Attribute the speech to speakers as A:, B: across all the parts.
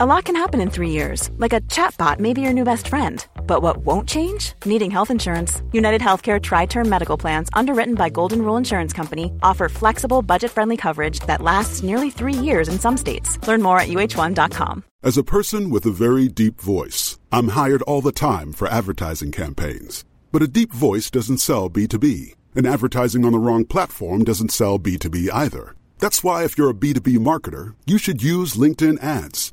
A: A lot can happen in three years, like a chatbot may be your new best friend. But what won't change? Needing health insurance. United Healthcare Tri Term Medical Plans, underwritten by Golden Rule Insurance Company, offer flexible, budget friendly coverage that lasts nearly three years in some states. Learn more at uh1.com.
B: As a person with a very deep voice, I'm hired all the time for advertising campaigns. But a deep voice doesn't sell B2B, and advertising on the wrong platform doesn't sell B2B either. That's why, if you're a B2B marketer, you should use LinkedIn ads.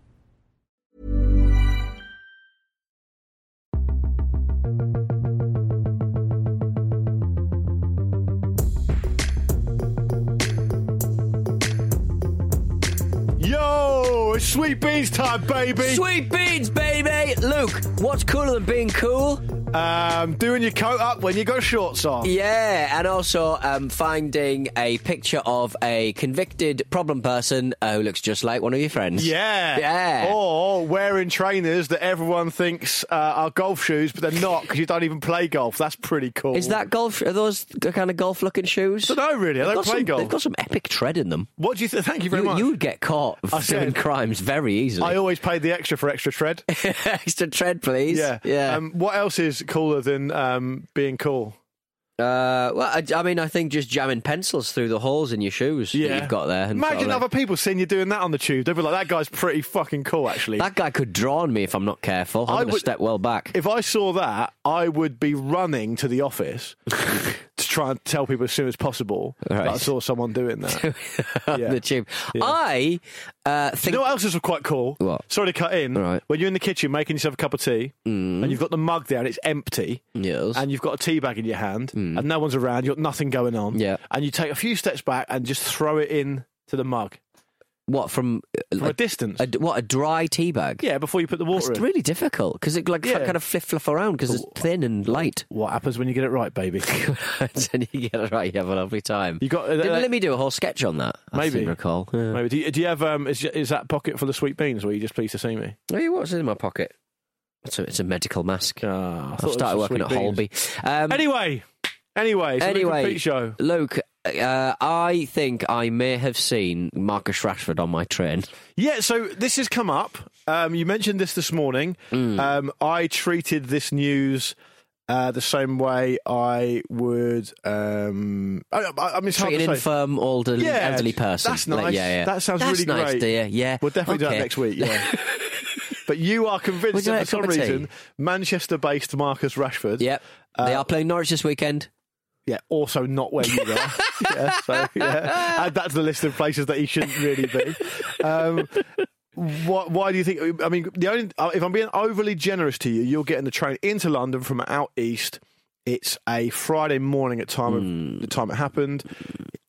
C: It's sweet beans time, baby.
D: Sweet beans, baby! Luke, what's cooler than being cool?
C: Um, doing your coat up when you got shorts on.
D: Yeah, and also um, finding a picture of a convicted problem person uh, who looks just like one of your friends.
C: Yeah.
D: Yeah.
C: Or wearing trainers that everyone thinks uh, are golf shoes, but they're not because you don't even play golf. That's pretty cool.
D: Is that golf? Are those the kind of golf-looking shoes?
C: I don't know, really. I
D: They've
C: don't
D: got
C: play
D: some,
C: golf.
D: They've got some epic tread in them.
C: What do you think? Thank you very
D: You,
C: much.
D: you would get caught
C: I
D: doing
C: said-
D: crimes very easily.
C: I always paid the extra for extra tread.
D: Extra tread, please.
C: yeah.
D: yeah.
C: Um, what else is cooler than um, being cool?
D: Uh, well, I, I mean, I think just jamming pencils through the holes in your shoes that you've got there. sort
C: Imagine
D: like-
C: other people seeing you doing that on the tube. They'd be like, that guy's pretty fucking cool, actually.
D: That guy could draw on me if I'm not careful. I'm
C: I would-
D: step well back.
C: if I saw that, I would be running to the office try and tell people as soon as possible that I saw someone doing that. yeah.
D: the tube.
C: Yeah.
D: I uh,
C: You
D: think.
C: know what else is quite cool?
D: What?
C: Sorry to cut in.
D: Right. Mm.
C: When you're in the kitchen making yourself a cup of tea, and you've got the mug there and it's empty,
D: Yes.
C: and you've got a tea bag in your hand, and no one's around, you've got nothing going on,
D: Mm. Yeah.
C: and you take a few steps back and just throw it in to the mug
D: what from, uh,
C: from a distance.
D: a, what a dry tea bag?
C: yeah, before you put the
D: It's
C: water in.
D: really difficult because it like
C: Yeah.
D: kind of fliff fluff around because it's thin and light.
C: What happens when you get it right, baby?
D: and you get it right, you have a lovely time.
C: You got uh, uh,
D: let me do a whole sketch on that.
C: Maybe.
D: recall. Yeah.
C: maybe. Do you, do you have um? Is, is that pocket full of sweet beans, Were you just pleased to see me?
D: Hey, what's in my pocket? It's a, it's a medical mask.
C: Ah, I
D: I've started working at
C: beans.
D: Holby. Um,
C: Anyway, anyway, so
D: Anyway,
C: complete show.
D: Luke, uh, I think I may have seen Marcus Rashford on my train.
C: Yeah, so this has come up. Um, you mentioned this this morning.
D: Mm.
C: Um, I treated this news uh, the same way I would. Um, I, I, I mean,
D: Treat an infirm older,
C: Yeah,
D: elderly person.
C: that's
D: Like, yeah, yeah.
C: That sounds
D: That's
C: really
D: nice,
C: great.
D: dear. Yeah,
C: We'll definitely do that next week. Yeah. but you are convinced that for some
D: cup of tea?
C: reason, Manchester-based Marcus Rashford.
D: Yep. they are playing Norwich this weekend.
C: Yeah, also not where you are. yeah, so yeah, add that to the list of places that he shouldn't really be. Um, what, why do you think? I mean, the only uh, if I'm being overly generous to you, you're getting the train into London from out east. It's a Friday morning at time of the time it happened.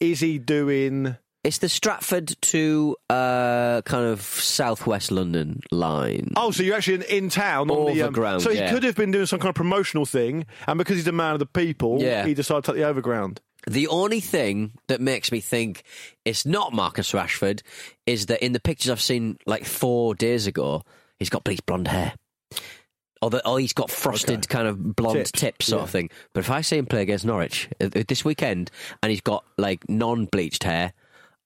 C: Is he doing?
D: It's the Stratford to uh, kind of southwest London line.
C: Oh, so you're actually in, in town on the um,
D: Overground,
C: So he
D: yeah.
C: could have been doing some kind of promotional thing, and because he's a man of the people,
D: Yeah.
C: he decided to take the overground.
D: The only thing that makes me think it's not Marcus Rashford is that in the pictures I've seen like four days ago, he's got bleached blonde hair. Or, the, or he's got frosted
C: Okay.
D: kind of blonde
C: Tips,
D: tips, sort of
C: yeah.
D: thing. But if I see him play against Norwich uh, uh, this weekend and he's got like non bleached hair,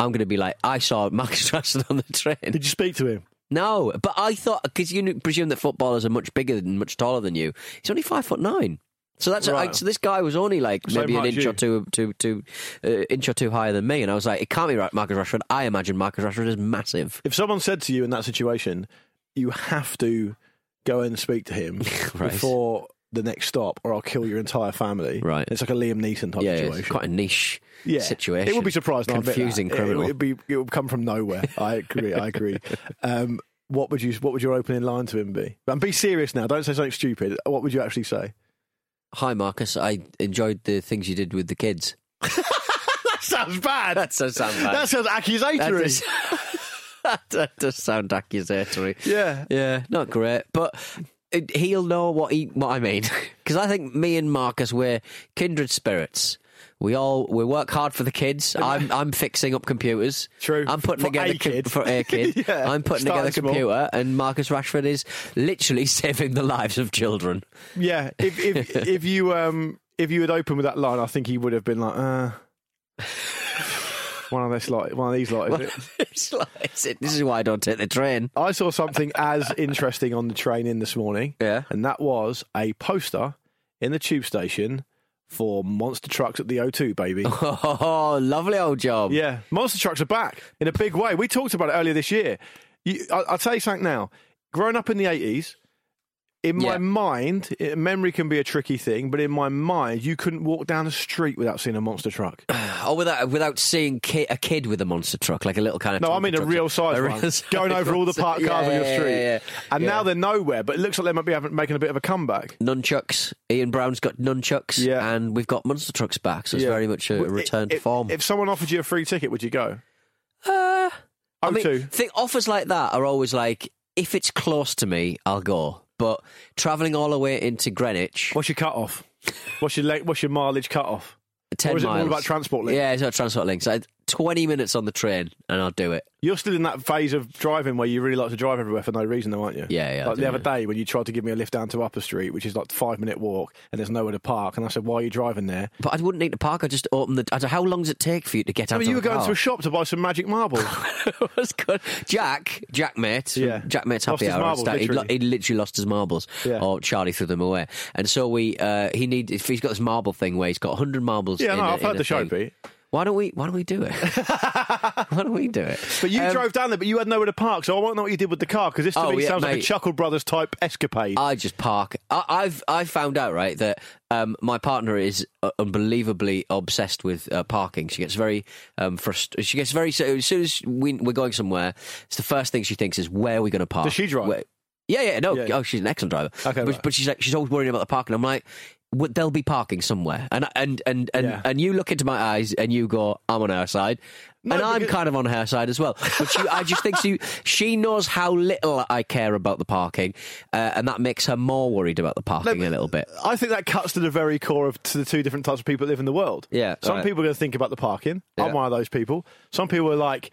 D: I'm going to be like, I saw Marcus Rashford on the train.
C: Did you speak to him?
D: No, but I thought because you presume that footballers are much bigger and much taller than you. He's only five foot nine. So that's
C: Right.
D: so this guy was only like maybe an inch
C: you.
D: or two, two, two uh, inch or two higher than me, and I was like, it can't be right, Marcus Rashford. I imagine Marcus Rashford is massive.
C: If someone said to you in that situation, you have to go and speak to him
D: Right.
C: before the next stop, or I'll kill your entire family.
D: Right.
C: It's like a Liam Neeson type
D: yeah,
C: situation.
D: it's quite a niche
C: yeah.
D: situation.
C: It would be surprising. I'll admit that.
D: confusing criminal.
C: It would be. It would come from nowhere. I agree. I agree. Um, what would you what would your opening line to him be? And be serious now. Don't say something stupid. What would you actually say?
D: Hi, Marcus. I enjoyed the things you did with the kids.
C: That sounds bad.
D: That sounds bad.
C: That sounds
D: That
C: accusatory.
D: does, that does sound accusatory.
C: Yeah.
D: Yeah, not great, but he'll know what he what I mean because I think me and Marcus we're kindred spirits. We all we work hard for the kids. I'm I'm fixing up computers.
C: True.
D: I'm putting
C: For
D: together
C: a kid.
D: for a kid.
C: Yeah.
D: I'm putting together a computer, and Marcus Rashford is literally saving the lives of children.
C: Yeah. If if if you um if you had opened with that line, I think he would have been like, uh one of this lot one of these lot, is it?
D: It's like- it's- this is why I don't take the train.
C: I saw something as interesting on the train in this morning.
D: Yeah.
C: And that was a poster in the tube station for monster trucks at the O2, baby.
D: Oh, lovely old job.
C: Yeah, monster trucks are back in a big way. We talked about it earlier this year. You, I, I'll tell you something now. Growing up in the eighties, in my mind, it, memory can be a tricky thing, but in my mind, you couldn't walk down the street without seeing a monster truck.
D: Oh, without without seeing ki- a kid with a monster truck, like a little kind of.
C: No, I mean a real size
D: A
C: one,
D: real size
C: going over all the parked
D: one.
C: cars
D: Yeah,
C: on your street.
D: yeah, yeah.
C: And
D: Yeah.
C: now they're nowhere, but it looks like they might be having, making a bit of a comeback.
D: nunchucks. Ian Brown's got nunchucks,
C: Yeah.
D: and we've got monster trucks back. So it's
C: Yeah.
D: very much a
C: Well,
D: return to form.
C: If someone offered you a free ticket, would you go?
D: Uh, I mean, think offers like that are always like, if it's close to me, I'll go. But travelling all the way into Greenwich,
C: What's your cut off? What's your what's your mileage cut off?
D: ten
C: or is it
D: miles.
C: more about transport link?
D: Yeah, it's not transport links. I, Twenty minutes on the train, and I'll do it.
C: You're still in that phase of driving where you really like to drive everywhere for no reason, though, aren't you?
D: Yeah, yeah,
C: Like
D: do,
C: the other
D: yeah.
C: day when you tried to give me a lift down to Upper Street, which is like five minute walk, and there's nowhere to park, and I said, "Why are you driving there?"
D: But I wouldn't need to park. I just open the. I don't, how long does it take for you to get out?
C: I mean, you were going
D: car?
C: to a shop to buy some magic marbles.
D: was good. Jack, Jack mate,
C: Yeah.
D: Jack mate's happy hour.
C: marbles,
D: Stat- he'd, lo-
C: literally.
D: literally lost his marbles,
C: Yeah.
D: or Charlie threw them away. And so we, uh, he need he's got this marble thing where he's got hundred marbles.
C: yeah,
D: in
C: no,
D: a-
C: I've heard the show. Pete.
D: Why don't we? Why don't we do it? why don't we do it?
C: But you
D: Um,
C: drove down there, but you had nowhere to park, so I want to know what you did with the car because this to
D: Oh,
C: me
D: yeah,
C: sounds like a. Chuckle Brothers type escapade.
D: I just park. I, I've I found out right that um, my partner is uh, unbelievably obsessed with uh, parking. She gets very um, frust- She gets very so as soon as we, we're going somewhere, it's the first thing she thinks is where are we going to park?
C: Does she drive?
D: Where- yeah, yeah, no.
C: Yeah.
D: Oh, she's an excellent driver.
C: Okay,
D: but,
C: right.
D: but she's like she's always worrying about the parking. I'm like. "Well, There'll be parking somewhere, and and and and,
C: Yeah.
D: and you look into my eyes and you go, "I'm on her side,"
C: No,
D: and I'm kind of on her side as well. But she, I just think she she knows how little I care about the parking, uh, and that makes her more worried about the parking a little bit.
C: I think that cuts to the very core of to the two different types of people that live in the world.
D: Yeah,
C: Some
D: right.
C: people are going to think about the parking. I'm one of those people. Some people are like,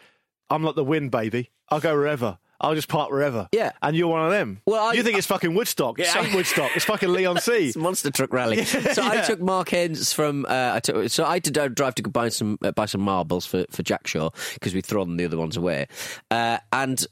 C: I'm like the wind, baby. I'll go wherever. I'll just park wherever.
D: Yeah.
C: And you're one of them.
D: Well, I-
C: you think it's fucking Woodstock. It ain't Woodstock. It's fucking Leon C.
D: It's a monster truck rally. so I took Mark Haynes from. Uh, I took, so I had to drive to buy some uh, buy some marbles for for Jack Shaw because we'd thrown the other ones away, uh, and.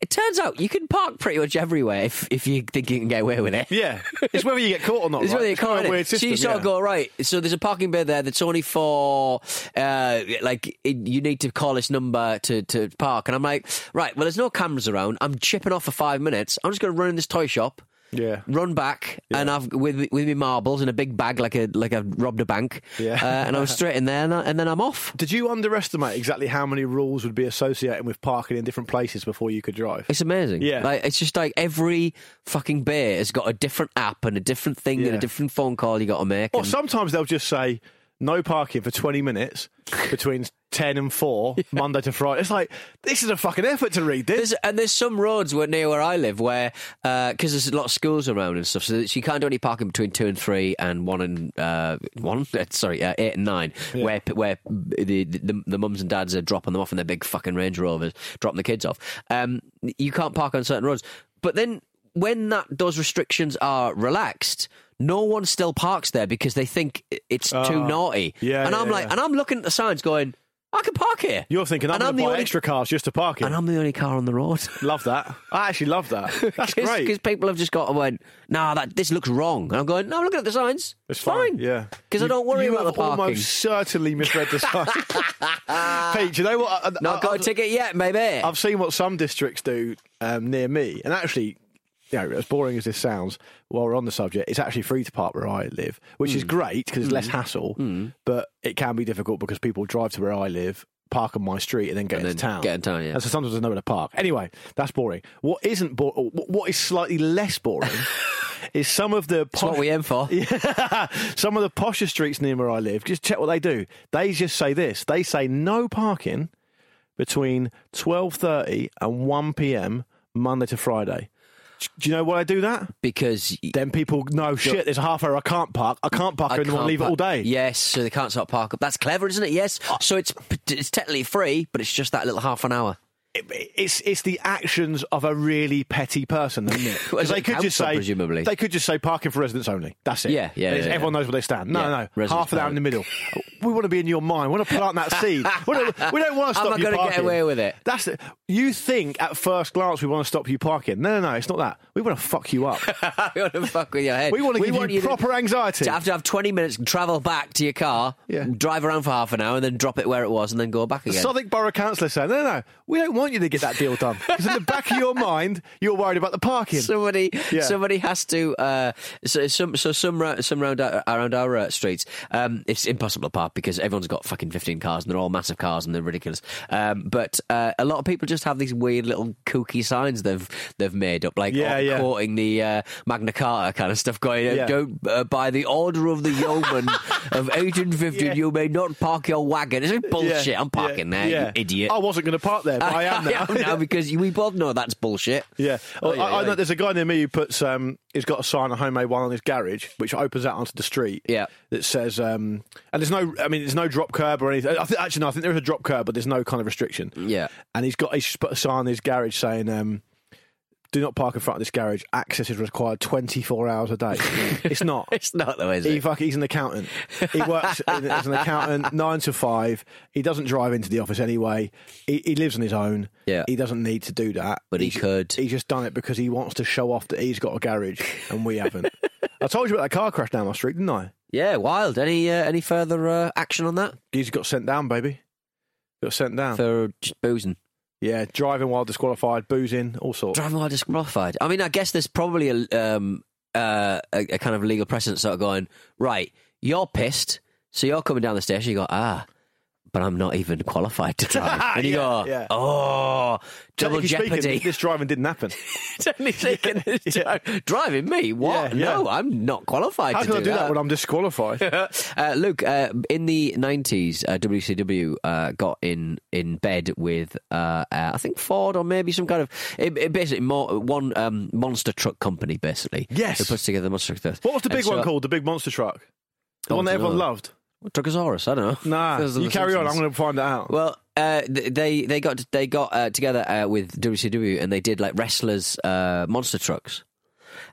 D: It turns out you can park pretty much everywhere if, if you think you can get away with it.
C: Yeah. It's whether you get caught or not.
D: It's
C: right?
D: really
C: It's kind of
D: cool.
C: a weird
D: so
C: system.
D: you sort of go right. So there's a parking bay there that's only for uh, like you need to call this number to, to park, and I'm like, right. Well, there's no cameras around. I'm chipping off for five minutes. I'm just going to run in this toy shop.
C: Yeah.
D: Run back and I've with with me marbles in a big bag like a like I've robbed a bank.
C: Yeah.
D: uh, and I was straight in there and, I, and then I'm off.
C: Did you underestimate exactly how many rules would be associated with parking in different places before you could drive?
D: It's amazing.
C: Yeah.
D: like it's just like every fucking bay has got a different app and a different thing and a different phone call you got to make.
C: Or
D: and-
C: sometimes they'll just say no parking for 20 minutes between 10 and 4, Monday to Friday. It's like, this is a fucking effort to read this.
D: There's, and there's some roads where, near where I live where, because there's a lot of schools around and stuff, so you can't do any parking between two and three and one and uh, one. Sorry, uh, eight and nine, where where the, the the mums and dads are dropping them off in their big fucking Range Rovers, dropping the kids off. Um, you can't park on certain roads, but then when that those restrictions are relaxed. No one still parks there because they think it's too
C: Oh,
D: naughty.
C: yeah,
D: and I'm
C: yeah,
D: like,
C: yeah.
D: and I'm looking at the signs, going, I can park here.
C: You're thinking, I'm
D: And I'm
C: to
D: the
C: buy
D: only-
C: extra cars just to park it.
D: and I'm the only car on the road.
C: Love that. I actually love that. That's great.
D: Because people have just got and went, nah, that this looks wrong. And I'm going, no, I'm looking at the signs.
C: It's fine.
D: fine.
C: Yeah.
D: Because I don't worry about the parking.
C: almost certainly misread the sign. Pete, do you know what? I-
D: Not
C: I-
D: got a
C: I've-
D: ticket yet, maybe.
C: I've seen what some districts do um, near me, and actually, you know, as boring as this sounds, while we're on the subject, it's actually free to park where I live, which
D: Hmm.
C: is great because it's less hassle. But it can be difficult because people drive to where I live, park on my street and then get
D: And
C: into
D: then
C: town.
D: get in town, yeah.
C: And so sometimes there's nowhere to park. Anyway, that's boring. What isn't boring? What is slightly less boring is some of the
D: That's what we aim for.
C: some of the posher streets near where I live. Just check what they do. They just say this. They say no parking between twelve thirty and one p.m. Monday to Friday. Do you know why I do that?
D: Because
C: Then people know shit. There's a half hour I can't park. I can't park
D: I
C: and want to leave it all day.
D: Yes, so they can't start park up. That's clever, isn't it? Yes. So it's it's technically free, but it's just that little half an hour.
C: It- it's it's the actions of a really petty person, isn't it? They could just say
D: presumably.
C: they could just say parking for residents only. That's it.
D: Yeah, yeah, yeah,
C: Everyone
D: yeah.
C: knows where they stand. No,
D: Yeah,
C: no, half an hour in the middle. We want to be in your mind. We want to plant that seed. We don't, we don't want to stop
D: I
C: you
D: gonna get away with it?
C: That's it. You think at first glance we want to stop you parking? No, no, no. It's not that. We want to fuck you up.
D: we want to fuck with your head.
C: We want to give you
D: to-
C: proper anxiety.
D: To have to have 20 minutes, and travel back to your car,
C: Yeah.
D: drive around for half an hour, and then drop it where it was, and then go back again.
C: Southwark Borough Council is saying, no, no, no, we don't want you to get that deal done. Because in the back of your mind, you're worried about the parking.
D: Somebody,
C: Yeah.
D: somebody has to. Uh, so some, so some, some around our, around our uh, streets, um, it's impossible to park because everyone's got fucking fifteen cars and they're all massive cars and they're ridiculous. Um, but uh, a lot of people just have these weird little kooky signs they've they've made up, like
C: Yeah,
D: uh,
C: yeah.
D: quoting the uh, Magna Carta kind of stuff, going, uh,
C: Yeah.
D: "Don't uh, by the order of the yeoman of eighteen fifteen,
C: Yeah.
D: you may not park your wagon." It's like bullshit. I'm parking there, you idiot.
C: I wasn't going to park there, but I am now.
D: now because we both know that's bullshit.
C: Yeah.
D: Oh, yeah,
C: I, I
D: yeah.
C: know there's a guy near me who puts um he's got a sign a homemade one on his garage which opens out onto the street.
D: Yeah.
C: That says um and there's no I mean there's no drop curb or anything. I think actually no, I think there is a drop curb but there's no kind of restriction.
D: Yeah.
C: And he's got he's put a sign in his garage saying um do not park in front of this garage. Access is required 24 hours a day. it's not.
D: It's not though, is
C: He
D: it?
C: fuck, he's an accountant. He works in- as an accountant, nine to five. He doesn't drive into the office anyway. He, he lives on his own.
D: Yeah.
C: He doesn't need to do that.
D: But he
C: He's-
D: could.
C: He's just done it because he wants to show off that he's got a garage and we haven't. I told you about that car crash down my street, didn't I?
D: Yeah, wild. Any uh, any further uh, action on that
C: He's got sent down, baby. Got sent down.
D: for just boozing?
C: Yeah, driving while disqualified, boozing, all sorts.
D: Driving while disqualified. I mean, I guess there's probably a um uh, a, a kind of legal precedent sort of going right. You're pissed, so you're coming down the station. You go ah. But I'm not even qualified to drive. And you go,
C: yeah.
D: oh, double
C: Technically speaking,
D: jeopardy.
C: this driving didn't happen.
D: Technically speaking, this
C: Yeah.
D: dri- driving me? What?
C: Yeah.
D: No, I'm not qualified
C: How
D: to
C: can I
D: do
C: do that when I'm disqualified?
D: uh, Luke, uh, in the nineties, uh, WCW uh, got in in bed with uh, uh, I think Ford or maybe some kind of it, it basically more, one um, monster truck company, basically.
C: Yes.
D: who puts together the monster trucks.
C: What was the big one called? The big monster truck? The
D: Oh,
C: one that
D: I
C: everyone loved?
D: Truckosaurus. I don't know.
C: Nah,
D: Those are
C: you
D: the
C: carry on. I'm
D: Simpsons.
C: going to find it out.
D: Well, uh, th- they they got they got uh, together uh, with WCW and they did like wrestlers uh, monster trucks,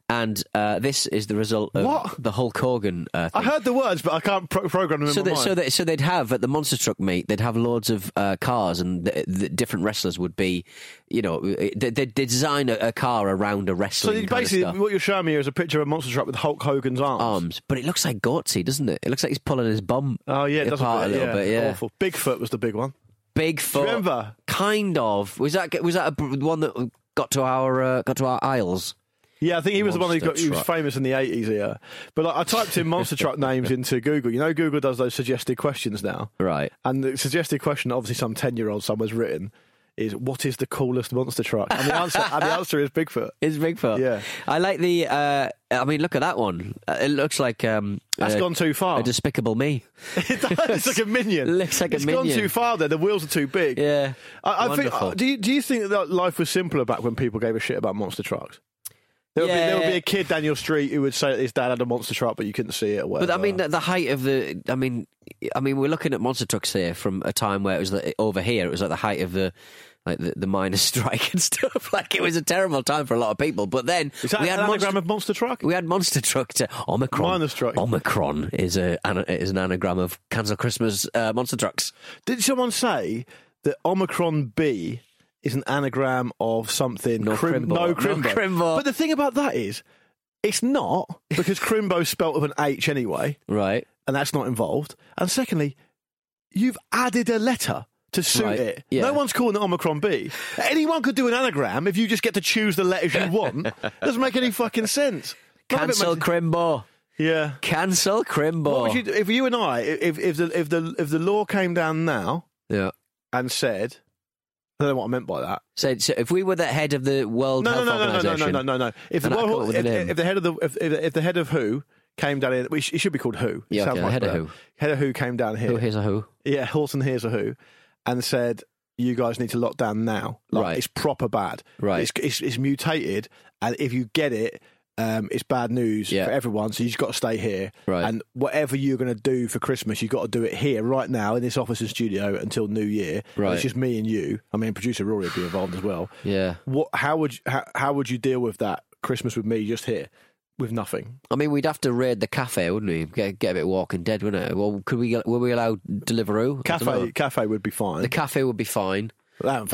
D: and uh, this is the result of
C: What?
D: the Hulk Hogan. Uh,
C: I heard the words, but I can't pro- program them
D: So,
C: mind.
D: so, that, so they'd have at the monster truck meet, they'd have loads of uh, cars, and the, the different wrestlers would be, you know, they, they they design a, a car around a wrestler. So
C: basically, what you're showing me here is a picture of a monster truck with Hulk Hogan's arms.
D: arms, but it looks like Goatse, doesn't it? It looks like he's pulling his bum.
C: Oh yeah, it
D: apart a
C: bit,
D: little
C: yeah.
D: bit. Yeah,
C: Awful. Bigfoot was the big one.
D: Bigfoot.
C: Remember?
D: Kind of. Was that was that a, one that got to our uh, got to our aisles?
C: Yeah, I think he was the one who
D: Monster
C: got. He was famous in the eighties here. But like, I typed in monster truck names into Google. You know, Google does those suggested questions now.
D: Right.
C: And the suggested question, obviously, some ten-year-old somewhere's written, is what is the coolest monster truck? And the answer, and the answer is Bigfoot.
D: It's Bigfoot.
C: Yeah.
D: I like the. Uh, I mean, look at that one. Uh, It looks like um,
C: That's
D: uh,
C: gone too far.
D: a Despicable Me.
C: it does. It's like a minion.
D: Looks like a
C: It's
D: minion.
C: gone too far. There, the wheels are too big.
D: Yeah.
C: I, I think. Do you, do you think that life was simpler back when people gave a shit about monster trucks? There would, be, there would be a kid down your street who would say that his dad had a monster truck, but you couldn't see it. Or
D: But I mean, the, the height of the. I mean, I mean, we're looking at monster trucks here from a time where it was like, over here. It was like the height of the. Like the, the miners' strike and stuff. Like it was a terrible time for a lot of people. But then
C: is that
D: we had
C: an
D: monster,
C: anagram of monster truck?
D: we had monster truck to Omicron.
C: Miners' truck.
D: Omicron is a is an anagram of cancel Christmas uh, monster trucks.
C: Did someone say that Omicron B is an anagram of something?
D: No Crimbo.
C: No Crimbo.
D: Crimbo.
C: But the thing about that is, it's not because Crimbo's spelt with an H anyway,
D: Right.
C: and that's not involved. And secondly, you've added a letter. To suit
D: Right,
C: it,
D: yeah.
C: no one's calling it Omicron B. Anyone could do an anagram if you just get to choose the letters you want. doesn't make any fucking sense. None of it
D: Cancel
C: makes-
D: Crimbo.
C: yeah.
D: Cancel Crimbo.
C: What would you do, if you and I, if if the if the if the law came down now
D: yeah.
C: and said, I don't know what I meant by that.
D: So, so if we were the head of the World
C: No, no,
D: Health
C: no, no, no, no, no, no, no, no. If the,
D: And
C: World-
D: up
C: if, if the head of the if, if, if the head of WHO came down in, it should be called WHO.
D: Yeah, okay,
C: much
D: head of. WHO.
C: Head of WHO came down here.
D: who here's a who?
C: Yeah, Horton Hears a Who, and said, "You guys need to lock down now. Like,
D: Right.
C: It's proper bad.
D: Right.
C: It's, it's, it's mutated, and if you get it, um, it's bad news
D: Yeah.
C: for everyone. So you've got to stay here.
D: Right.
C: And whatever you're going to do for Christmas, you've got to do it here, right now, in this office and studio until New Year.
D: Right.
C: It's just me and you. I mean, producer Rory would be involved as well.
D: Yeah.
C: What? How would you, how, how would you deal with that Christmas with me just here with nothing?
D: I mean, we'd have to raid the cafe, wouldn't we? Get, get a bit of Walking Dead, wouldn't it? Well, could we? Were we allowed Deliveroo?
C: Cafe cafe would be fine.
D: The cafe would be fine.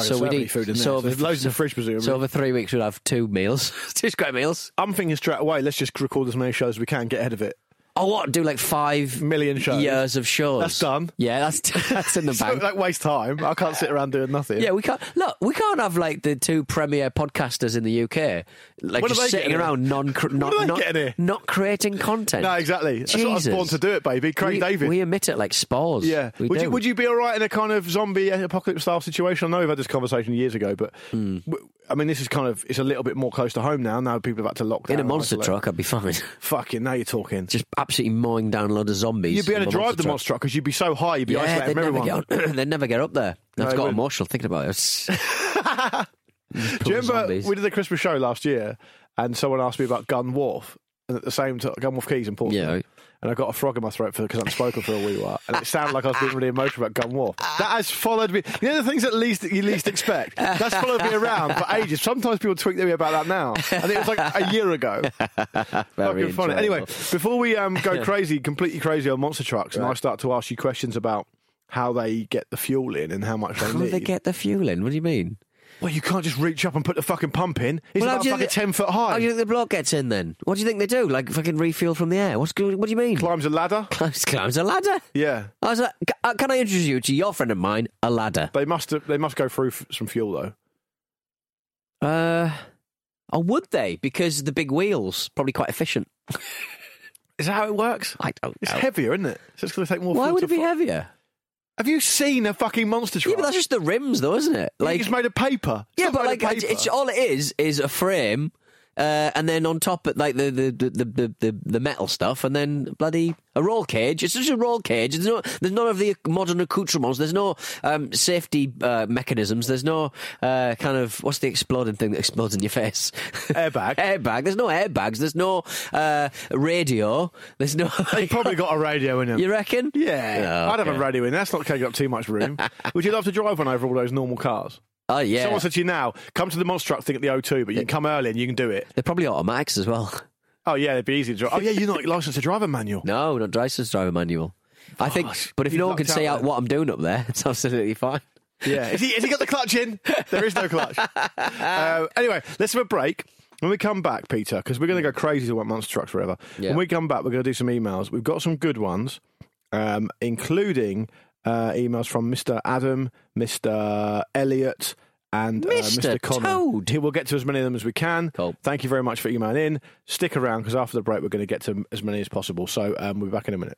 D: So we'd eat-
C: food in there.
D: so
C: So
D: the-
C: there's loads in the fridge, presumably.
D: So over three weeks, we'd have two meals, two square meals.
C: I'm thinking straight away, let's just record as many shows as we can, get ahead of it.
D: Oh, what? Do like five
C: Million shows.
D: years of shows.
C: That's done.
D: Yeah, that's that's in the
C: So,
D: bank.
C: like, waste time. I can't sit around doing nothing.
D: Yeah, we can't look. We can't have like the two premier podcasters in the UK, like
C: What
D: just sitting around non, not not, not creating content.
C: No, exactly. That's what I was
D: Jesus.
C: born to do it, baby. Craig
D: we,
C: David.
D: We emit it like spores.
C: yeah. Would you, would you be all right in a kind of zombie apocalypse style situation? I know we've had this conversation years ago, but
D: hmm.
C: w- I mean, this is kind of it's a little bit more close to home now. Now people have had to lock down.
D: in a monster
C: isolate.
D: truck? I'd be fine.
C: Fucking now you're talking.
D: just absolutely mowing down a load of zombies.
C: You'd be able to drive the monster truck because you'd be so high, you'd be
D: Yeah,
C: isolated from everyone.
D: get, they'd never get up there.
C: No,
D: I've got
C: wouldn't.
D: emotional thinking about it.
C: Do you remember
D: zombies.
C: we did the Christmas show last year, and someone asked me about Gun Wharf, and at the same time, Gunwharf Quays in Portsmouth.
D: Yeah.
C: And I got a frog in my throat for because I've spoken for a wee while, and it sounded like I was being really emotional about Gun Wharf. That has followed me. You know the things that least you least expect. That's followed me around for ages. Sometimes people tweet at me about that now, and it was like a year ago. Fucking funny. Anyway, before we um, go crazy, completely crazy on monster trucks, and I start to ask you questions about how they get the fuel in and how much they
D: How
C: need.
D: do they get the fuel in? What do you mean?
C: Well, you can't just reach up and put the fucking pump in. It's
D: Well,
C: about fucking ten foot high.
D: How do you think the block gets in then? What do you think they do? Like fucking refuel from the air? What's good? What do you mean?
C: Climbs a ladder.
D: Climbs, climbs a ladder.
C: Yeah,
D: I was like, uh, can I introduce you to your friend of mine, a ladder?
C: they must. They must go through f- some fuel though.
D: Uh, or would they? Because the big wheels probably quite efficient.
C: Is that how it works?
D: I don't
C: It's
D: know.
C: heavier, isn't it? So it's going to take more.
D: Why would it be
C: fu-
D: heavier?
C: Have you seen a fucking monster truck?
D: Yeah, but that's just the rims, though, isn't it?
C: like it's made of paper. It's
D: Yeah, but like it's all it is is a frame, uh, and then on top of like the the, the, the, the the metal stuff, and then bloody a roll cage. It's just a roll cage. There's no there's none of the modern accoutrements. There's no um, safety uh, mechanisms. There's no uh, kind of what's the exploding thing that explodes in your face?
C: Airbag.
D: Airbag. There's no airbags. There's no uh, radio. There's no.
C: They probably got a radio in them.
D: You reckon?
C: yeah,
D: Oh,
C: I'd have a radio in. That's not taking up too much room. Would you love to drive one over all those normal cars?
D: Oh yeah.
C: Someone said to you now, come to the monster truck thing at the O2, but you can come early and you can do it.
D: They're probably automatics as well.
C: Oh yeah, it'd be easy to drive. Oh yeah, you're not licensed to drive a manual.
D: No, not license driver manual. I think,
C: Gosh,
D: but if no one can
C: lucked
D: say
C: out
D: what I'm doing up there, it's absolutely fine.
C: Yeah. Has he, has he got the clutch in? There is no clutch. uh, anyway, let's have a break. When we come back, Peter, because we're going to go crazy to want monster trucks forever.
D: Yeah.
C: When we come back, we're going to do some emails. We've got some good ones, um, including uh, emails from Mr. Adam, Mr. Elliot, and uh,
D: Mr.
C: Mr. Connor.
D: Toad.
C: We'll get to as many of them as we can.
D: Cool.
C: Thank you very much for emailing in. Stick around because after the break, we're going to get to as many as possible. So um, we'll be back in a minute.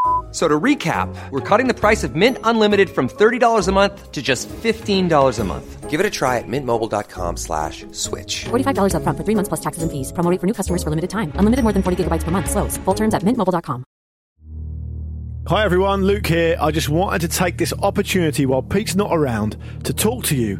E: F- So to recap, we're cutting the price of Mint Unlimited from $30 a month to just $15 a month. Give it a try at mintmobile.com slash switch.
F: $45 upfront for three months plus taxes and fees. Promo for new customers for limited time. Unlimited more than 40 gigabytes per month. Slows. Full terms at mintmobile.com.
C: Hi everyone, Luke here. I just wanted to take this opportunity while Pete's not around to talk to you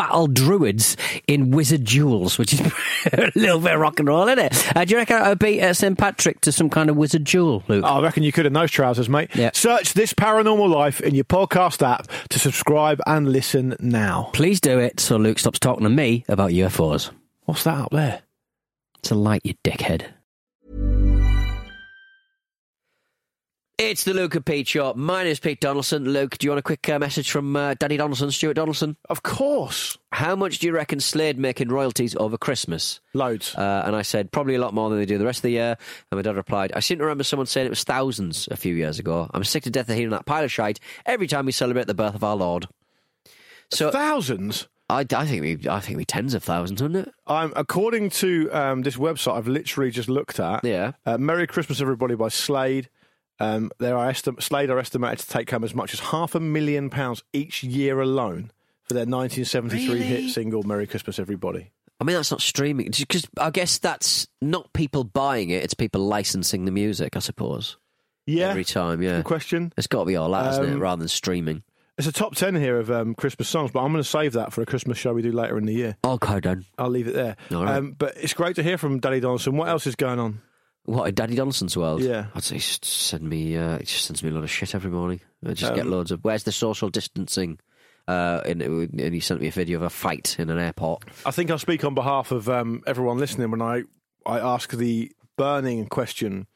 D: battle druids in wizard duels, which is a little bit of rock and roll, isn't it? Uh, do you reckon I would beat uh, St Patrick to some kind of wizard duel, Luke?
C: I reckon you could in those trousers, mate.
D: Yeah.
C: Search this paranormal life in your podcast app to subscribe and listen now.
D: Please do it so Luke stops talking to me about UFOs.
C: What's that up there?
D: It's a light, you dickhead. It's the Luke and Pete Show. My name's Pete Donaldson. Luke, do you want a quick uh, message from uh, Daddy Donaldson, Stuart Donaldson?
C: Of course.
D: How much do you reckon Slade make in royalties over Christmas?
C: Loads.
D: Uh, and I said, probably a lot more than they do the rest of the year. And my dad replied, I seem to remember someone saying it was thousands a few years ago. I'm sick to death of hearing that pile of shite every time we celebrate the birth of our Lord. So
C: Thousands.
D: I, I think we, I think we tens of thousands, wouldn't it?
C: I'm according to um, this website I've literally just looked at.
D: Yeah.
C: Uh, Merry Christmas, everybody by Slade. Um, there are estim- Slade are estimated to take home as much as half a million pounds each year alone for their 1973
D: Really?
C: hit single "Merry Christmas, Everybody."
D: I mean, that's not streaming because I guess that's not people buying it; it's people licensing the music. I suppose
C: Yeah,
D: every time. Yeah,
C: good question.
D: it's got to be all that, isn't it?
C: Um,
D: Rather than streaming.
C: It's a top ten here of um, Christmas songs, but I'm going to save that for a Christmas show we do later in the year.
D: Okay, then.
C: I'll leave it there.
D: All right.
C: Um, but it's great to hear from Daddy Donaldson. What else is going on?
D: What in Daddy Donaldson's world?
C: Yeah.
D: I'd say he just send me. Uh, he just sends me a lot of shit every morning. I just get
C: Um,
D: loads of. Where's the social distancing? Uh, and, and he sent me a video of a fight in an airport.
C: I think I'll speak on behalf of um, everyone listening when I, I ask the burning question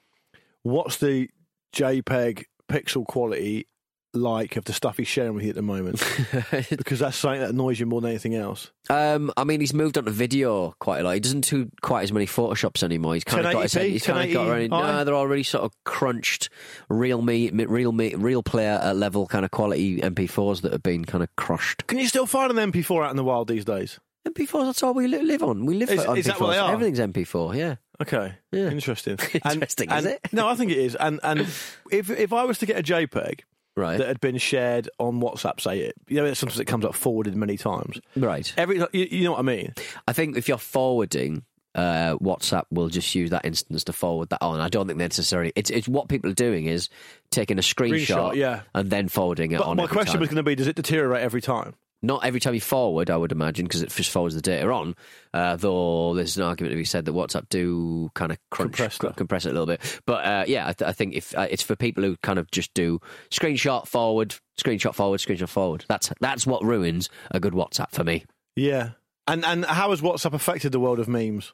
C: what's the JPEG pixel quality like of the stuff he's sharing with you at the moment? because that's something that annoys you more than anything else.
D: Um, I mean, he's moved on to video quite a lot. He doesn't do quite as many photoshops anymore. He's kind of got his head, he's kind of got
C: 1080i?
D: no, they're already sort of crunched, real me, real me, real player uh, level kind of quality MP4s that have been kind of crushed.
C: Can you still find an MP4 out in the wild these days?
D: MP4s, that's all we li- live on. We live
C: Is-
D: on
C: is that what they are?
D: Everything's MP4, yeah.
C: Okay,
D: Yeah.
C: interesting.
D: Interesting, is it?
C: No, I think it is. And and if if I was to get a JPEG
D: Right.
C: that had been shared on WhatsApp, say it, you know, sometimes it comes up forwarded many times.
D: right.
C: Every you, you know what I mean?
D: I think if you're forwarding, uh, WhatsApp will just use that instance to forward that on. I don't think necessarily. It's it's what people are doing is taking a screenshot,
C: Screenshot, yeah.
D: and then forwarding it
C: But
D: on.
C: my
D: every
C: question
D: time.
C: was going to be: Does it deteriorate every time?
D: Not every time you forward, I would imagine, because it just forwards the data on. Uh, though there's an argument to be said that WhatsApp do kind of crunch,
C: Compress
D: compress it a little bit. But uh, yeah, I, th- I think if uh, it's for people who kind of just do screenshot forward, screenshot forward, screenshot forward. That's that's what ruins a good WhatsApp for me.
C: Yeah. And and how has WhatsApp affected the world of memes?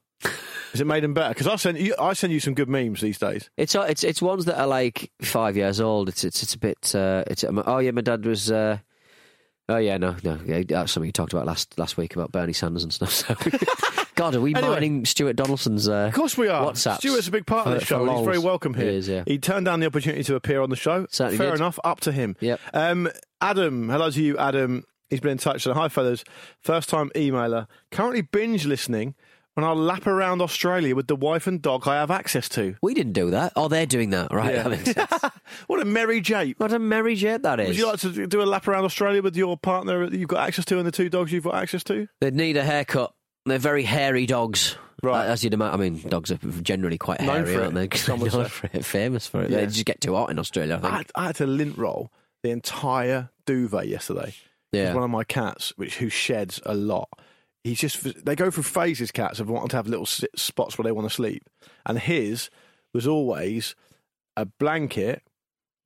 C: Has it made them better? Because I send you, I send you some good memes these days.
D: It's uh, it's it's ones that are like five years old. It's it's it's a bit. Uh, it's um, oh yeah, my dad was. Uh, oh yeah, no, no, yeah, that's something you talked about last last week about Bernie Sanders and stuff. So, God, are we
C: Anyway.
D: mining Stuart Donaldson's? Uh,
C: Of course we are.
D: WhatsApps
C: Stuart's a big part of the show. and He's very welcome here.
D: He is, yeah.
C: He turned down the opportunity to appear on the show.
D: Certainly
C: Fair
D: did.
C: enough. Up to him.
D: Yep.
C: Um, Adam, hello to you, Adam. He's been in touch. So, hi, fellas. First time emailer. Currently binge listening when I lap around Australia with the wife and dog I have access to.
D: We didn't do that. Oh, they're doing that, right?
C: Yeah.
D: That makes sense.
C: What a merry jape.
D: what a merry jet that is.
C: Would you like to do a lap around Australia with your partner that you've got access to and the two dogs you've got access to?
D: They'd need a haircut. They're very hairy dogs.
C: Right.
D: As you'd imagine, I mean, dogs are generally quite
C: Known
D: hairy, aren't they?
C: some
D: Known
C: say.
D: for it, famous for it.
C: Yeah.
D: They just get too hot in Australia, I
C: I had, I had to lint roll the entire duvet yesterday.
D: Yeah.
C: One of my cats, which who sheds a lot. He's just they go through phases. Cats of wanting to have little spots where they want to sleep, and his was always a blanket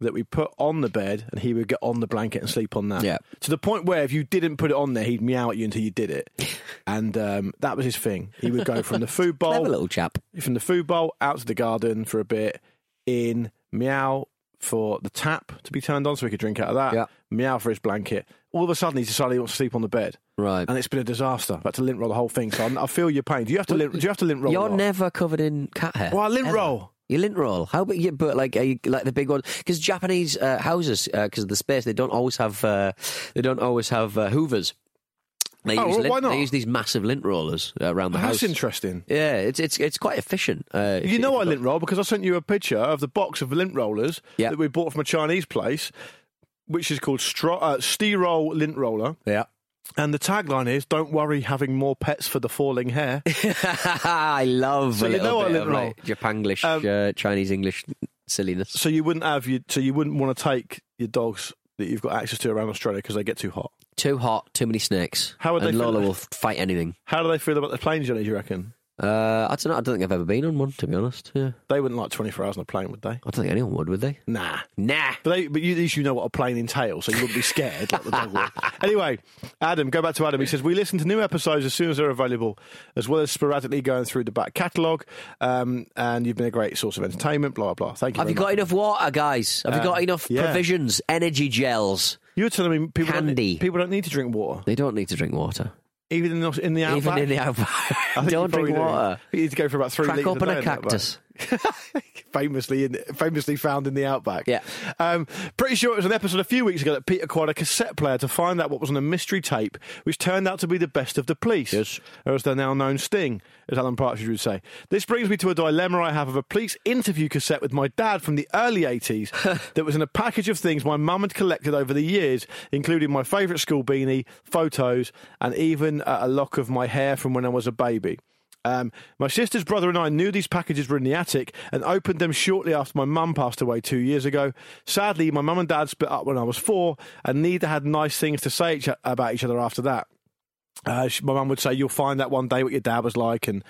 C: that we put on the bed, and he would get on the blanket and sleep on that.
D: Yeah.
C: To the point where if you didn't put it on there, he'd meow at you until you did it, and um, that was his thing. He would go from the food bowl
D: Clever little chap.
C: from the food bowl out to the garden for a bit, in meow for the tap to be turned on so he could drink out of that,
D: Yeah.
C: meow for his blanket. All of a sudden, he decided he wants to sleep on the bed,
D: Right.
C: and it's been a disaster. I've had to lint roll the whole thing, so I, I feel your pain. Do you have to lint? Do you have to lint roll?
D: You're never covered in cat hair.
C: Well, I lint
D: ever.
C: roll.
D: You lint roll. How about you? But like, are you, like the big one, because Japanese uh, houses, because of the space, they don't always have. Uh, they don't always have uh, Hoovers. They
C: Oh,
D: use
C: well,
D: lint,
C: why not?
D: They use these massive lint rollers uh, around the
C: That's
D: house.
C: interesting.
D: Yeah, it's it's it's quite efficient. Uh,
C: You know I lint roll because I sent you a picture of the box of lint rollers
D: Yeah.
C: that we bought from a Chinese place, which is called Stro- uh, Steerol Lint Roller.
D: Yeah.
C: And the tagline is "Don't worry, having more pets for the falling hair."
D: I love
C: So
D: a
C: you
D: little
C: know
D: bit of like Japanglish,
C: Um,
D: uh, Chinese English silliness.
C: So you wouldn't have you. So you wouldn't want to take your dogs that you've got access to around Australia because they get too hot.
D: Too hot, too many snakes.
C: How would they
D: and
C: feel-
D: will fight anything.
C: How do they feel about the plane journey? Do you reckon
D: Uh, I don't know. I don't think I've ever been on one, to be honest. Yeah.
C: they wouldn't like twenty four hours on a plane, would they?
D: I don't think anyone would, would they?
C: Nah.
D: Nah.
C: But, they, but you, at least you know what a plane entails, so you wouldn't be scared like the dog would. Anyway, Adam, go back to Adam. He says, We listen to new episodes as soon as they're available, as well as sporadically going through the back catalogue. Um, and you've been a great source of entertainment, blah, blah, blah. Thank you.
D: Have
C: very
D: you got
C: much.
D: enough water, guys? Have you
C: Uh,
D: got enough
C: yeah.
D: provisions, energy gels?
C: You were telling me people
D: Candy.
C: don't, people don't need to drink water,
D: They don't need to drink water.
C: Even in the, in the outback.
D: Even in the outback. don't drink
C: probably do.
D: water.
C: You need to go for about three
D: Crack
C: litres
D: open
C: a,
D: a
C: day in the outback.
D: cactus.
C: famously in, famously found in the outback.
D: Yeah.
C: Um, pretty sure it was an episode a few weeks ago that Pete acquired a cassette player to find out what was on a mystery tape, which turned out to be the best of the police,
D: Yes.
C: or as they're now known, Sting, as Alan Partridge would say. This brings me to a dilemma I have of a police interview cassette with my dad from the early 80s that was in a package of things my mum had collected over the years, including my favourite school beanie, photos, and even uh, a lock of my hair from when I was a baby. Um, my sister's brother and I knew these packages were in the attic and opened them shortly after my mum passed away two years ago. Sadly, my mum and dad split up when I was four, and neither had nice things to say each, about each other after that. Uh, she- my mum would say, You'll find that one day what your dad was like, and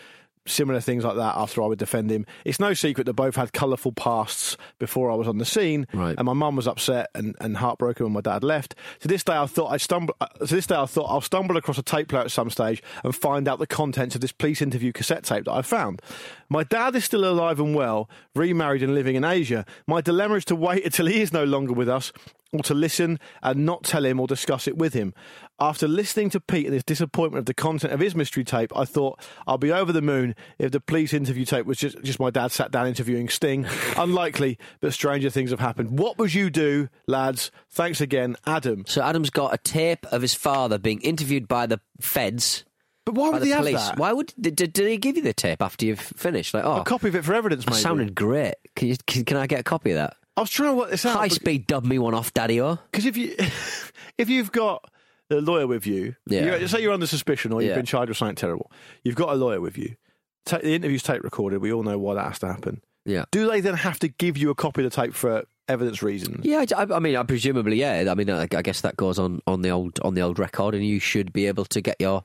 C: similar things like that after I would defend him. It's no secret that both had colourful pasts before I was on the scene,
D: Right.
C: and my mum was upset and, and heartbroken when my dad left. To this day, I thought I stumble. uh, To this day, I thought I'll stumble across a tape player at some stage and find out the contents of this police interview cassette tape that I found. My dad is still alive and well, remarried and living in Asia. My dilemma is to wait until he is no longer with us, or to listen and not tell him or discuss it with him. After listening to Pete and his disappointment of the content of his mystery tape, I thought I'll be over the moon if the police interview tape was just, just my dad sat down interviewing Sting. Unlikely, but stranger things have happened. What would you do, lads? Thanks again, Adam.
D: So Adam's got a tape of his father being interviewed by the feds.
C: But why would
D: the
C: he have that?
D: Why would did, did he give you the tape after you've finished? Like, oh,
C: A copy of it for evidence, oh,
D: that
C: maybe.
D: sounded great. Can you can, can I get a copy of that?
C: I was trying to work this out.
D: High speed dub me one off, Daddy O.
C: Because if you if you've got a lawyer with you,
D: Yeah.
C: you say you're under suspicion or you've
D: Yeah.
C: been charged with something terrible, you've got a lawyer with you. Ta the interview's tape recorded. We all know why that has to happen.
D: Yeah.
C: Do they then have to give you a copy of the tape for evidence reasons?
D: Yeah, I, I mean, I presumably, yeah. I mean, I, I guess that goes on, on the old on the old record, and you should be able to get your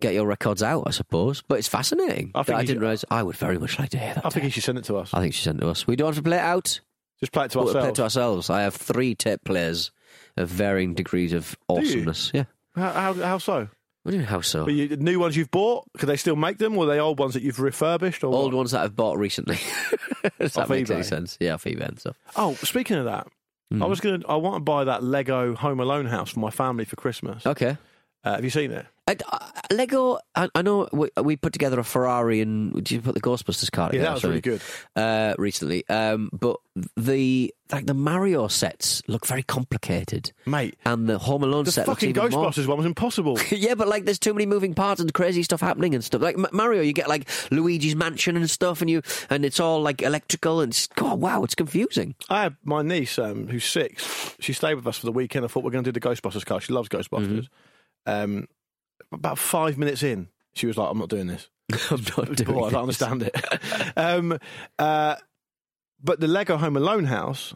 D: get your records out, I suppose. But it's fascinating.
C: I think
D: I didn't realise. I would very much like to hear that.
C: I think he
D: tape.
C: should send it to us.
D: I think she sent it to us. We don't have to play it out.
C: Just play it to
D: We'll play it
C: ourselves.
D: to ourselves. I have three tape players of varying degrees of awesomeness. Yeah.
C: How, how, how so?
D: What do you mean, how so?
C: But you, new ones you've bought, could they still make them, or are they old ones that you've refurbished? Or
D: Old
C: what?
D: ones that I've bought recently. Does that
C: Off
D: make
C: eBay?
D: any sense? Yeah, off eBay and stuff.
C: Oh, speaking of that,
D: Hmm.
C: I was gonna. I want to buy that Lego Home Alone house for my family for Christmas.
D: Okay.
C: Uh, have you seen it?
D: I, I- Lego, I, I know we, we put together a Ferrari and did you put the Ghostbusters car
C: Yeah,
D: together?
C: that was really good.
D: Uh, recently, um, but the like the Mario sets look very complicated,
C: Mate,
D: and the Home Alone
C: the
D: set
C: fucking. Ghostbusters one was impossible.
D: yeah, but like there's too many moving parts and crazy stuff happening and stuff. Like M- Mario, you get like Luigi's mansion and stuff, and you and it's all like electrical and it's, oh wow, it's confusing.
C: I had my niece, um, who's six. She stayed with us for the weekend. I thought we are going to do the Ghostbusters car. She loves Ghostbusters.
D: Mm-hmm.
C: Um, about five minutes in, she was like, "I'm not doing this."
D: I'm not doing
C: Boy, I don't understand it. um, uh, but the Lego Home Alone house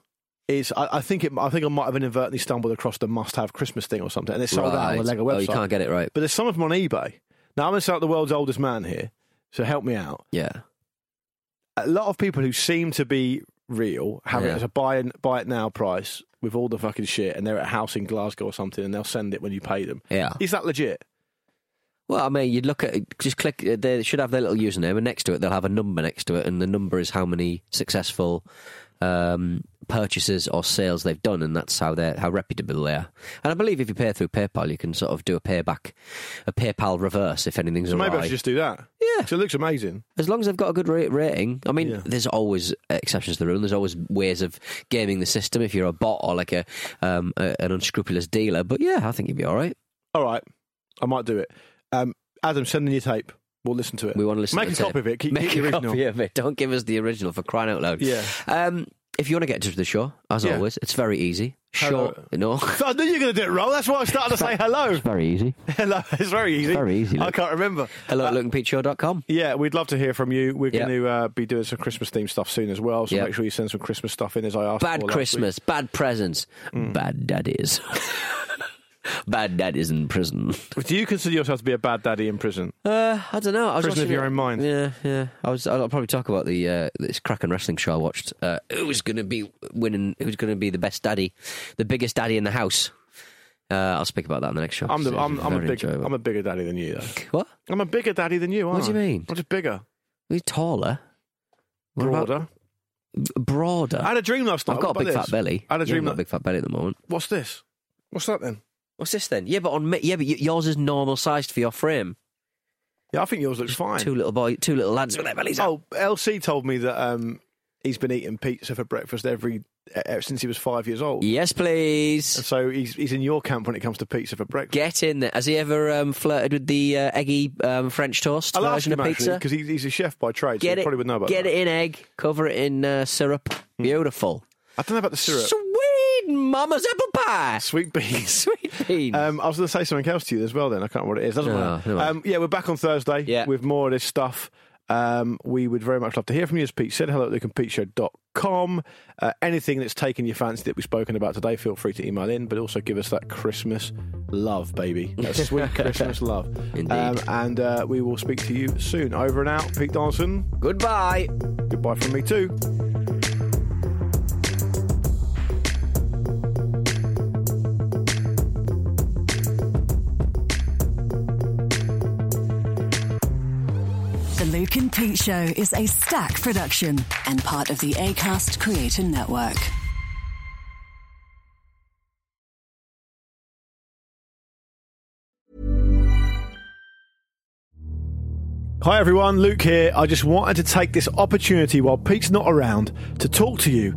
C: is. I, I think it. I think I might have inadvertently stumbled across the must-have Christmas thing or something, and it's sold out on the Lego website.
D: Oh, you can't get it right.
C: But there's some of them on eBay. Now I'm going to sound like the world's oldest man here, so help me out.
D: Yeah.
C: A lot of people who seem to be real have it
D: Yeah.
C: as a buy and buy it now price with all the fucking shit, and they're at a house in Glasgow or something, and they'll send it when you pay them.
D: Yeah.
C: Is that legit?
D: Well, I mean, you'd look at just click. uh, They should have their little username, and next to it, they'll have a number next to it, and the number is how many successful um, purchases or sales they've done, and that's how they how reputable they are. And I believe if you pay through PayPal, you can sort of do a payback, a PayPal reverse if anything's
C: So maybe I
D: awry.
C: should just do that.
D: Yeah.
C: So it looks amazing.
D: As long as they've got a good ra- rating. I mean,
C: Yeah.
D: there's always exceptions to the rule. There's always ways of gaming the system if you're a bot or like a, um, a an unscrupulous dealer. But yeah, I think you'd be all right.
C: All right, I might do it. Um, Adam, send in your tape. We'll listen to it.
D: We want to listen.
C: Make
D: to
C: a
D: tape.
C: copy of it. Keep,
D: Make
C: keep the
D: a copy of it. Don't give us the original for crying out loud.
C: Yeah.
D: Um, if you want to get in touch with the show, as
C: Yeah.
D: always, it's very easy.
C: Hello.
D: Short, no,
C: I knew you were going to do it wrong. That's why I started to say hello.
D: It's very easy.
C: Hello. It's very easy.
D: Very easy,
C: I can't remember.
D: Hello
C: Uh,
D: at lukeandpeteshow.com.
C: Yeah, we'd love to hear from you. We're
D: Yeah.
C: going to uh, be doing some Christmas themed stuff soon as well. So
D: Yeah.
C: make sure you send some Christmas stuff in as I asked.
D: Bad Christmas, bad presents,
C: Mm.
D: bad daddies. bad daddies in prison.
C: Do you consider yourself to be a bad daddy in prison?
D: Uh, I don't know. I was
C: Prison of your own mind.
D: Yeah, yeah. I was. I'll probably talk about the uh, this Kraken wrestling show I watched. Uh, who's going to be winning? Who's going to be the best daddy, the biggest daddy in the house? Uh, I'll speak about that in the next show.
C: I'm, the, I'm, I'm a big,
D: enjoyable.
C: I'm a bigger daddy than you, though.
D: what?
C: I'm a bigger daddy than you. Aren't
D: What do you mean?
C: I'm just bigger,
D: Are taller? What about-
C: broader.
D: broader.
C: I had a dream last night.
D: I've got
C: What
D: a big
C: about
D: fat belly.
C: I had a dream
D: haven't got a big fat belly at the moment.
C: What's this? What's that then?
D: What's this then? Yeah, but on me, yeah, but y- yours is normal sized for your frame.
C: Yeah, I think yours looks fine.
D: Two little boy, two little lads with their bellies out.
C: Oh, LC told me that um, he's been eating pizza for breakfast every uh, since he was five years old.
D: Yes, please.
C: So he's he's in your camp when it comes to pizza for breakfast.
D: Get in there. Has he ever um, flirted with the uh, eggy um, French toast
C: I'll
D: version of pizza?
C: because he's, he's a chef by trade. so
D: Get
C: he
D: it.
C: probably would know about
D: get
C: that. Hmm.
D: it in egg. Cover it in uh, syrup. Beautiful.
C: I don't know about the syrup.
D: Mama's apple pie.
C: Sweet beans.
D: Sweet beans.
C: Um, I was going to say something else to you as well. Then I can't remember what it is. Doesn't
D: No,
C: matter. Um, yeah, we're back on Thursday
D: Yeah.
C: with more of this stuff. Um, we would very much love to hear from you. As Pete said, hello at lukeandpeteshow.com. Uh, anything that's taken your fancy that we've spoken about today, feel free to email in, but also give us that Christmas love, baby. That sweet Christmas love.
D: Indeed.
C: Um, and uh, we will speak to you soon. Over and out. Pete Donaldson.
D: Goodbye.
C: Goodbye from me too.
G: Pete Show is an Acast production and part of the ACAST Creator Network.
C: Hi everyone, Luke here. I just wanted to take this opportunity while Pete's not around to talk to you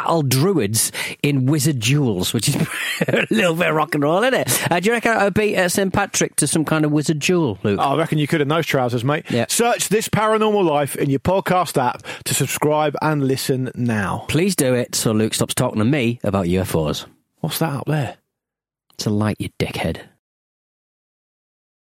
D: battle druids in wizard duels, which is a little bit rock and roll, isn't it? Uh, do you reckon I would beat uh, St Patrick to some kind of wizard duel, Luke?
C: I reckon you could in those trousers, mate.
D: Yeah.
C: Search this paranormal life in your podcast app to subscribe and listen now.
D: Please do it so Luke stops talking to me about UFOs.
C: What's that up there?
D: It's a light, you dickhead.